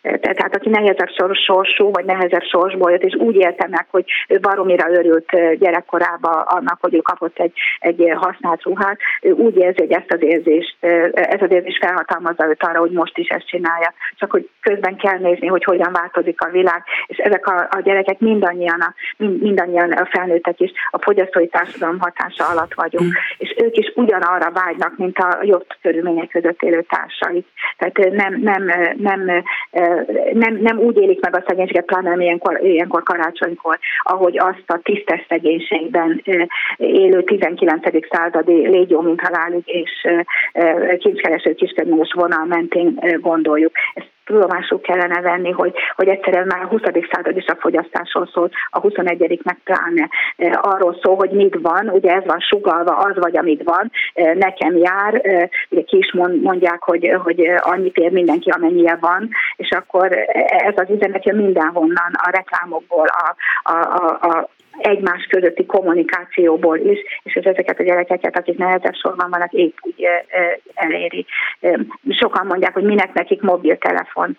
Tehát aki nehezebb sorsú, vagy nehezebb sorsból jött, és úgy élte meg, hogy ő baromira örült gyerekkorában annak, hogy ő kapott egy, egy használt ruhát, ő úgy érzi, hogy ezt az érzést, ez az érzés felhatalmazza őt arra, hogy most is ezt csinálja, csak hogy közben kell nézni, hogy hogyan változik a világ, és ezek a, a gyerekek mindannyian, a, mind, mindannyian a felnőttek is a fogyasztói társadalom hatása alatt vagyunk, mm. és ők is ugyanarra vágynak, mint a jobb körülmények között élő társaik. Tehát nem, nem, nem, nem, nem úgy élik meg a szegénységet, pláne ilyenkor, ilyenkor karácsonykor, ahogy azt a tisztes szegénységben élő 19. századi légyó, mint halálig, és kincskereső kiskedményes vonal mentén gondoljuk. Ezt tudomásul kellene venni, hogy, hogy egyszerűen már a 20. század is a fogyasztásról szól, a 21. meg pláne arról szól, hogy mit van, ugye ez van sugalva, az vagy, amit van, nekem jár, ugye ki is mondják, hogy, hogy annyit ér mindenki, amennyire van, és akkor ez az üzenet jön mindenhonnan, a reklámokból, a, a, a, a egymás közötti kommunikációból is, és hogy ezeket a gyerekeket, akik nehezebb sorban vannak, épp úgy eléri. Sokan mondják, hogy minek nekik mobiltelefon,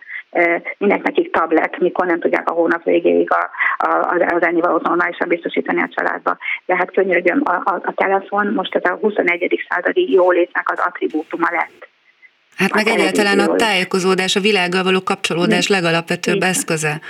minek nekik tablet, mikor nem tudják a hónap végéig a, a, az ennivalót normálisan biztosítani a családba. De hát könyörgöm, a, a, a telefon most ez a 21. századi jólétnek az attribútuma lett. Hát meg egyáltalán a tájékozódás, a világgal való kapcsolódás legalapvetőbb eszköze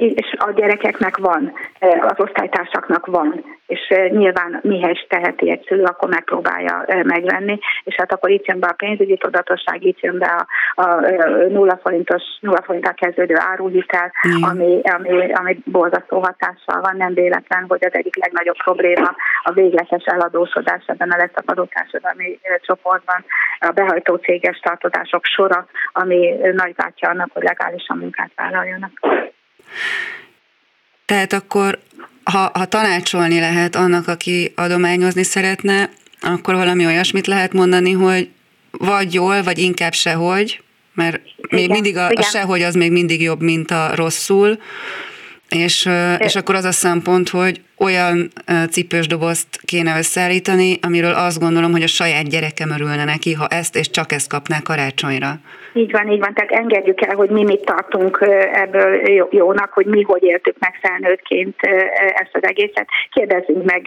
és a gyerekeknek van, az osztálytársaknak van, és nyilván mihez teheti egy szülő, akkor megpróbálja megvenni, és hát akkor itt jön be a pénzügyi tudatosság, itt jön be a, a nulla forintos, nulla forinttal kezdődő áruhitel, mm. ami, ami, ami borzasztó hatással van, nem véletlen, hogy az egyik legnagyobb probléma a végletes eladósodás ebben a leszakadó társadalmi csoportban, a behajtó céges tartozások sora, ami nagybátyja annak, hogy legálisan munkát vállaljanak. Tehát akkor, ha, ha tanácsolni lehet annak, aki adományozni szeretne, akkor valami olyasmit lehet mondani, hogy vagy jól, vagy inkább sehogy, mert még igen, mindig a, a sehogy az még mindig jobb, mint a rosszul, és, és akkor az a szempont, hogy olyan cipős dobozt kéne összeállítani, amiről azt gondolom, hogy a saját gyerekem örülne neki, ha ezt és csak ezt kapná karácsonyra. Így van, így van, tehát engedjük el, hogy mi mit tartunk ebből jónak, hogy mi hogy éltük meg felnőttként ezt az egészet. Kérdezzünk meg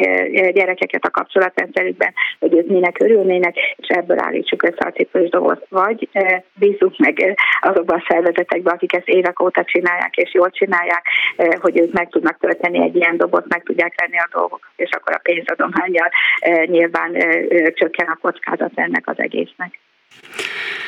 gyerekeket a kapcsolatrendszerükben, hogy ők minek örülnének, és ebből állítsuk össze a cipős dobozt. Vagy bízunk meg azokban a szervezetekben, akik ezt évek óta csinálják, és jól csinálják, hogy ők meg tudnak tölteni egy ilyen dobozt, meg tudják lenni a dolgokat, és akkor a pénzadományjal nyilván csökken a kockázat ennek az egésznek.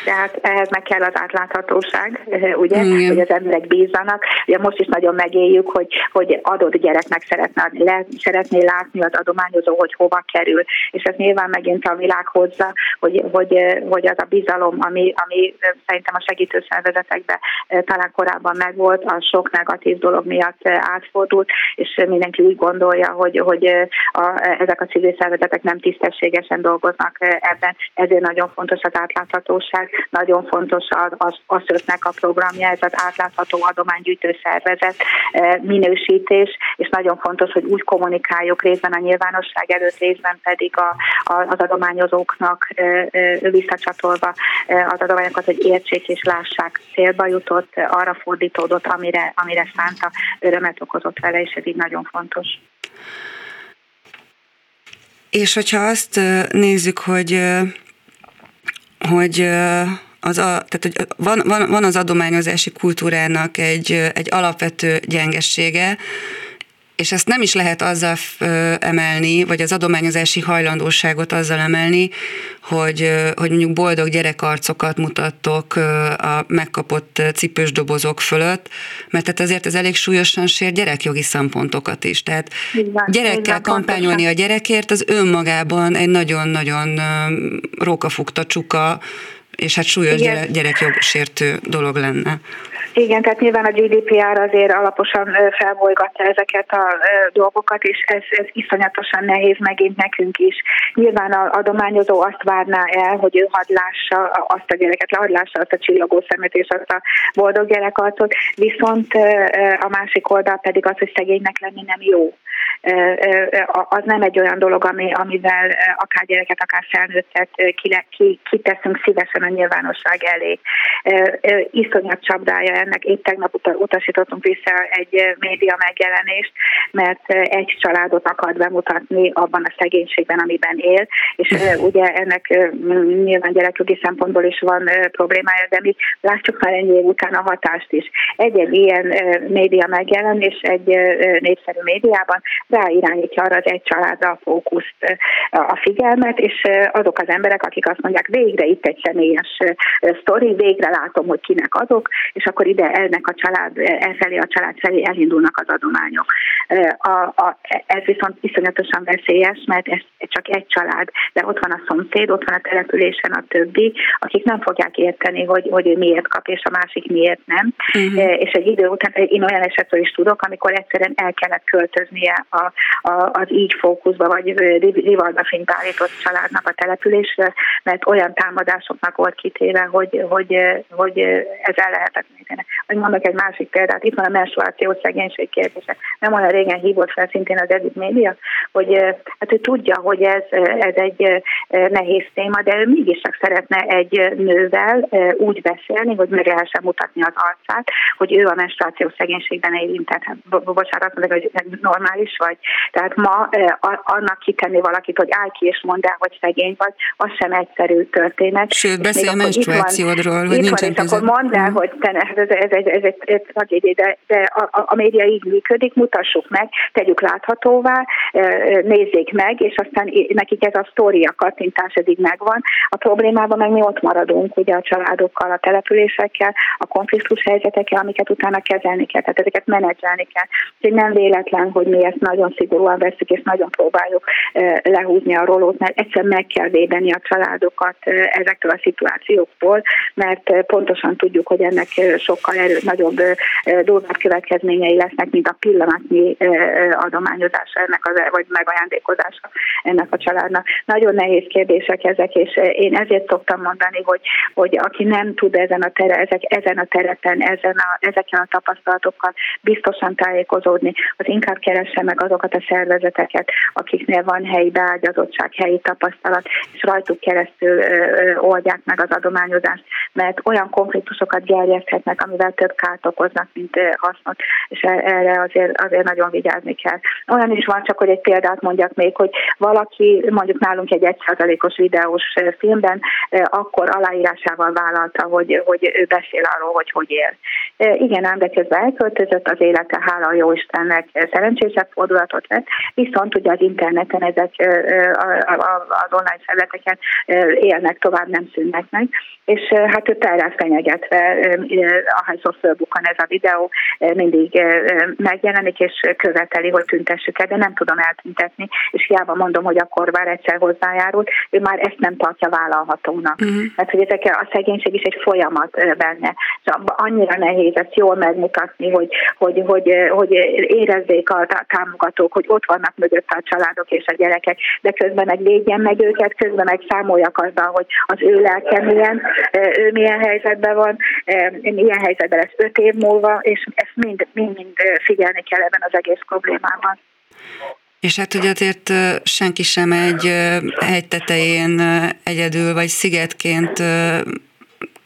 Tehát ehhez meg kell az átláthatóság, ugye, Igen. hogy az emberek bízzanak. Ugye most is nagyon megéljük, hogy, hogy adott gyereknek szeretne adni, le, szeretné látni az adományozó, hogy hova kerül. És ez nyilván megint a világ hozza, hogy, hogy, hogy az a bizalom, ami, ami szerintem a segítő szervezetekben talán korábban megvolt, a sok negatív dolog miatt átfordult, és mindenki úgy gondolja, hogy, hogy a, ezek a civil szervezetek nem tisztességesen dolgoznak ebben, ezért nagyon fontos az átláthatóság, nagyon fontos az, az, az a programja, ez az átlátható adománygyűjtő szervezet minősítés, és nagyon fontos, hogy úgy kommunikáljuk részben a nyilvánosság előtt, részben pedig a, a, az adományozóknak visszacsatolva az adományokat, hogy értsék és lássák, célba jutott, arra fordítódott, amire, amire szánta, örömet okozott vele, és ez így nagyon fontos. És hogyha azt nézzük, hogy hogy az a, tehát, hogy van, van, van az adományozási kultúrának egy, egy alapvető gyengessége, és ezt nem is lehet azzal emelni, vagy az adományozási hajlandóságot azzal emelni, hogy, hogy mondjuk boldog gyerekarcokat mutattok a megkapott cipős dobozok fölött, mert tehát azért ez elég súlyosan sér gyerekjogi szempontokat is. Tehát Igen, gyerekkel kampányolni a gyerekért az önmagában egy nagyon-nagyon rókafugta csuka, és hát súlyos gyere, gyerekjogsértő dolog lenne. Igen, tehát nyilván a GDPR azért alaposan felbolygatta ezeket a dolgokat, és ez, ez iszonyatosan nehéz megint nekünk is. Nyilván a adományozó azt várná el, hogy ő hadd lássa azt a gyereket, hadd lássa azt a csillagó szemet és azt a boldog gyerekarcot, viszont a másik oldal pedig az, hogy szegénynek lenni nem jó az nem egy olyan dolog, ami, amivel akár gyereket, akár felnőttet kiteszünk szívesen a nyilvánosság elé. Iszonyat csapdája ennek, épp tegnap utasítottunk vissza egy média megjelenést, mert egy családot akar bemutatni abban a szegénységben, amiben él, és <laughs> ugye ennek nyilván gyerekjogi szempontból is van problémája, de mi látjuk már ennyi év után a hatást is. Egy-egy ilyen média megjelenés egy népszerű médiában ráirányítja arra az egy családra a fókuszt, a figyelmet, és azok az emberek, akik azt mondják, végre itt egy személyes sztori, végre látom, hogy kinek adok, és akkor ide ennek a család, elfelé a család felé elindulnak az adományok. A, a, ez viszont iszonyatosan veszélyes, mert ez csak egy család, de ott van a szomszéd, ott van a településen a többi, akik nem fogják érteni, hogy, hogy miért kap, és a másik miért nem. Uh-huh. És egy idő után én olyan esetről is tudok, amikor egyszerűen el kellett költöznie a, a, az így fókuszba vagy rivalda fényt állított családnak a településre, mert olyan támadásoknak volt kitéve, hogy, hogy, hogy ez el lehetetlen. Hogy mondok egy másik példát, itt van a menstruáció szegénység kérdése. Nem olyan régen hívott fel szintén az Edith Média, hogy hát ő tudja, hogy ez, ez egy nehéz téma, de ő mégiscsak szeretne egy nővel úgy beszélni, hogy meg lehessen mutatni az arcát, hogy ő a menstruáció szegénységben érintett. Hát, bocsánat, hogy normális vagy. Tehát ma annak kitenni valakit, hogy állj ki és mondd el, hogy szegény vagy, az sem egyszerű történet. Sőt, beszél a menstruációdról, hogy nincsen van, és akkor mondd el, hogy te, ez, ez, ez, ez, ez, ez de, de a, a média így működik, mutassuk meg, tegyük láthatóvá, nézzék meg, és aztán nekik ez a sztori, a kattintás eddig megvan. A problémában meg mi ott maradunk, ugye a családokkal, a településekkel, a konfliktus helyzetekkel, amiket utána kezelni kell, tehát ezeket menedzselni kell. Úgyhogy nem véletlen, hogy mi ezt nagyon szigorúan veszük, és nagyon próbáljuk lehúzni a rolót, mert egyszer meg kell védeni a családokat ezektől a szituációktól, mert pontosan tudjuk, hogy ennek sokkal erő, nagyobb durvább következményei lesznek, mint a pillanatnyi adományozása ennek az, vagy megajándékozása ennek a családnak. Nagyon nehéz kérdések ezek, és én ezért szoktam mondani, hogy, hogy aki nem tud ezen a, tere, ezek, ezen a terepen, ezen a, ezeken a tapasztalatokkal biztosan tájékozódni, az inkább keresse meg azokat a szervezeteket, akiknél van helyi beágyazottság, helyi tapasztalat, és rajtuk keresztül oldják meg az adományozást, mert olyan konfliktusokat gerjeszthetnek amivel több kárt okoznak, mint hasznot, és e, erre azért, azért nagyon vigyázni kell. Olyan is van, csak hogy egy példát mondjak még, hogy valaki mondjuk nálunk egy egyszázalékos videós filmben akkor aláírásával vállalta, hogy, hogy ő beszél arról, hogy hogy él. Igen, ám de közben elköltözött az élete, hála a jó Istennek szerencsésebb fordulatot vett, viszont ugye az interneten ezek az online felületeken élnek tovább, nem szűnnek meg, és hát őt erre fenyegetve, ahányszor fölbukkan ez a videó, mindig megjelenik, és követeli, hogy tüntessük el, de nem tudom eltüntetni, és hiába mondom, hogy akkor már egyszer hozzájárult, ő már ezt nem tartja vállalhatónak. Uh-huh. Mert hogy ezek a szegénység is egy folyamat benne. Szóval annyira nehéz ezt jól megmutatni, hogy, hogy, hogy, hogy érezzék a támogatók, hogy ott vannak mögött a családok és a gyerekek, de közben meg védjen meg őket, közben meg számoljak azzal, hogy az ő lelke milyen, ő milyen helyzetben van, milyen helyzetben lesz öt év múlva, és ezt mind, mind, mind figyelni kell ebben az egész problémában. És hát hogy azért senki sem egy hegy tetején egyedül vagy szigetként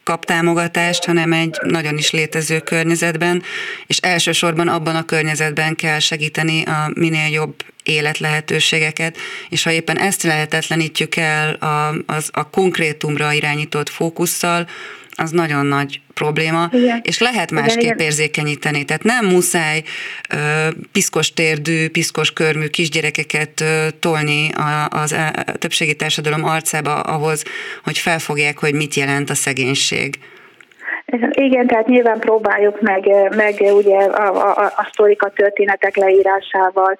kap támogatást, hanem egy nagyon is létező környezetben, és elsősorban abban a környezetben kell segíteni a minél jobb életlehetőségeket, és ha éppen ezt lehetetlenítjük el a, az, a konkrétumra irányított fókusszal, az nagyon nagy probléma, igen. és lehet másképp igen, érzékenyíteni. Tehát nem muszáj ö, piszkos térdű, piszkos körmű kisgyerekeket ö, tolni a, az a, a többségi társadalom arcába ahhoz, hogy felfogják, hogy mit jelent a szegénység. Igen, tehát nyilván próbáljuk meg, meg ugye a, a, a sztorik, a történetek leírásával,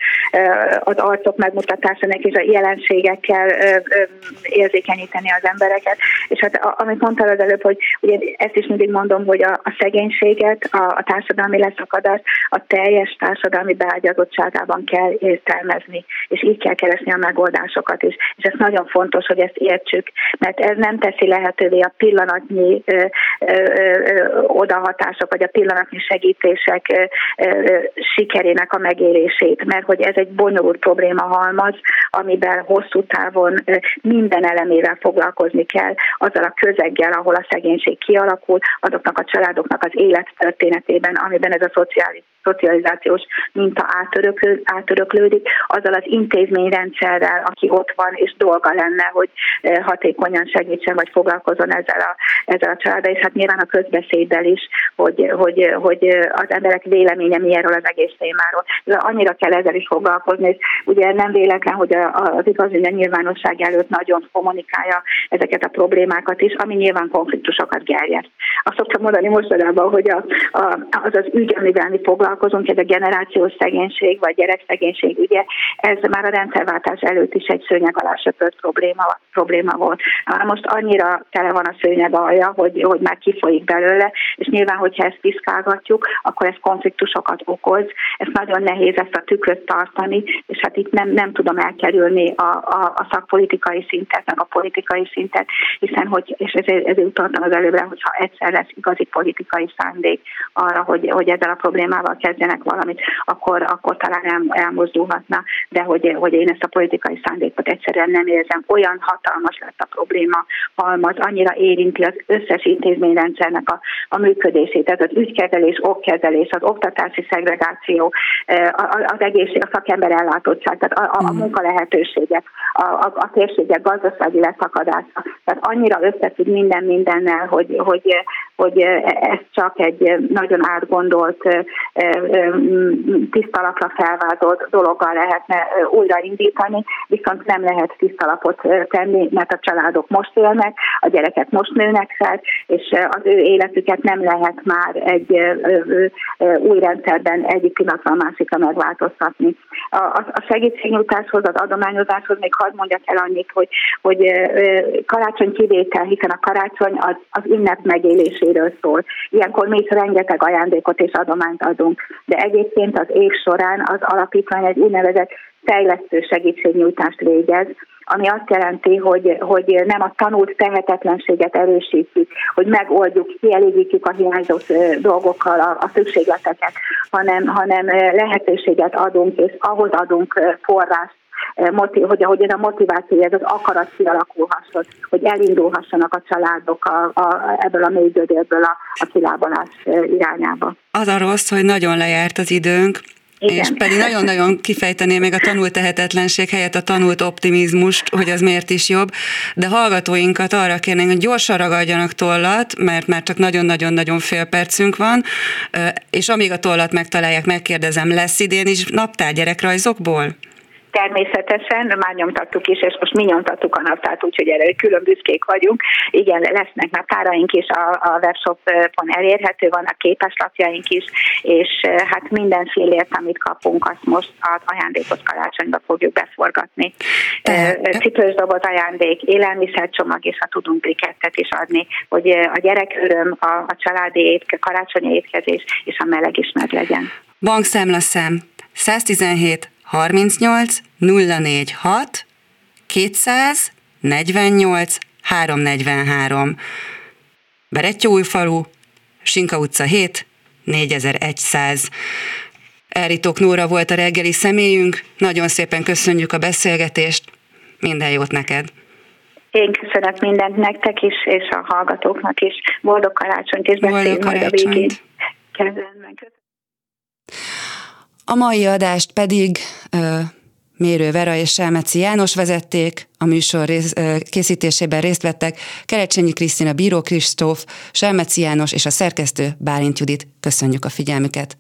az arcok megmutatásának és a jelenségekkel érzékenyíteni az embereket. És hát amit mondtál az előbb, hogy ugye ezt is mindig mondom, hogy a, a szegénységet, a, a társadalmi leszakadást a teljes társadalmi beágyazottságában kell értelmezni, és így kell keresni a megoldásokat is. És ez nagyon fontos, hogy ezt értsük, mert ez nem teszi lehetővé a pillanatnyi ö, ö, odahatások, vagy a pillanatnyi segítések sikerének a megélését, mert hogy ez egy bonyolult probléma halmaz, amiben hosszú távon minden elemével foglalkozni kell, azzal a közeggel, ahol a szegénység kialakul, azoknak a családoknak az élettörténetében, amiben ez a szociális szocializációs minta átöröklő, átöröklődik, azzal az intézményrendszerrel, aki ott van, és dolga lenne, hogy hatékonyan segítsen, vagy foglalkozon ezzel a, ezzel a családdal, és hát nyilván a közbeszéddel is, hogy, hogy, hogy az emberek véleménye mi erről az egész témáról. Annyira kell ezzel is foglalkozni, és ugye nem véletlen, hogy az igazügyi nyilvánosság előtt nagyon kommunikálja ezeket a problémákat is, ami nyilván konfliktusokat gerjeszt. Azt szoktam mondani mostanában, hogy a, a, az az ügy, amivel mi foglalkozunk, ez a generációs szegénység vagy gyerekszegénység ügye, ez már a rendszerváltás előtt is egy szőnyeg alá söpört probléma, probléma volt. Most annyira tele van a szőnyeg alja, hogy, hogy már kifolyik belőle, és nyilván, hogyha ezt piszkálgatjuk, akkor ez konfliktusokat okoz. Ez nagyon nehéz ezt a tükröt tartani, és hát itt nem, nem tudom elkerülni a, a, a szakpolitikai szintet, meg a politikai szintet, hiszen, hogy, és ezért, ezért utaltam az előbbre, hogyha egyszer lesz igazi politikai szándék arra, hogy, hogy ezzel a problémával kezdjenek valamit, akkor, akkor talán el, elmozdulhatna, de hogy, hogy én ezt a politikai szándékot egyszerűen nem érzem. Olyan hatalmas lett a probléma halmaz, annyira érinti az összes intézményrendszernek a, a működését, tehát az ügykezelés, okkezelés, az oktatási szegregáció, az egészség, a szakember ellátottság, tehát a, a, a mm. munka lehetőségek, a, a, a térségek gazdasági leszakadása. Tehát annyira összefügg minden mindennel, hogy, hogy, hogy ez csak egy nagyon átgondolt, tisztalapra felvázolt dologgal lehetne újraindítani, viszont nem lehet tisztalapot tenni, mert a családok most élnek, a gyerekek most nőnek fel, és az ő életüket nem lehet már egy új rendszerben egyik pillanatra a másikra megváltoztatni. A segítségnyújtáshoz, az adományozáshoz még hadd mondjak el annyit, hogy, hogy karácsony kivétel, hiszen a karácsony az, az ünnep megéléséről szól. Ilyenkor mi is rengeteg ajándékot és adományt adunk, de egyébként az év során az alapítvány egy úgynevezett fejlesztő segítségnyújtást végez, ami azt jelenti, hogy, hogy nem a tanult tehetetlenséget erősítjük, hogy megoldjuk, kielégítjük a hiányzó dolgokkal a, a szükségleteket, hanem, hanem lehetőséget adunk, és ahhoz adunk forrást, hogy ahogy ez a motiváció, ez az akarat kialakulhasson, hogy elindulhassanak a családok a, a, ebből a mély gödérből a, a kilábalás irányába. Az a rossz, hogy nagyon lejárt az időnk, igen. És pedig nagyon-nagyon kifejtené meg a tanult tehetetlenség helyett a tanult optimizmust, hogy az miért is jobb, de hallgatóinkat arra kérnénk, hogy gyorsan ragadjanak tollat, mert már csak nagyon-nagyon-nagyon fél percünk van, és amíg a tollat megtalálják, megkérdezem, lesz idén is naptár gyerekrajzokból? Természetesen, már nyomtattuk is, és most mi nyomtattuk a naptárt, úgyhogy erre külön büszkék vagyunk. Igen, lesznek naptáraink is, a, a webshopon elérhető, vannak képeslapjaink is, és hát minden félért, amit kapunk, azt most az ajándékos karácsonyba fogjuk beforgatni. Cipős doboz ajándék, élelmiszercsomag, és ha tudunk brikettet is adni, hogy a gyereköröm, a, a családi étke, karácsonyi étkezés és a meleg is meg legyen. Bankszámlaszám 117 38 046 200 48 343 Berettyóújfalu, Sinka utca 7, 4100. Elritok Nóra volt a reggeli személyünk, nagyon szépen köszönjük a beszélgetést, minden jót neked! Én köszönök mindent nektek is, és a hallgatóknak is. Boldog karácsonyt, és beszéljünk majd a végén. A mai adást pedig ö, Mérő Vera és Selmeci János vezették, a műsor rész, ö, készítésében részt vettek Kerecsényi Krisztina, Bíró Kristóf, Selmeci János és a szerkesztő Bálint Judit. Köszönjük a figyelmüket!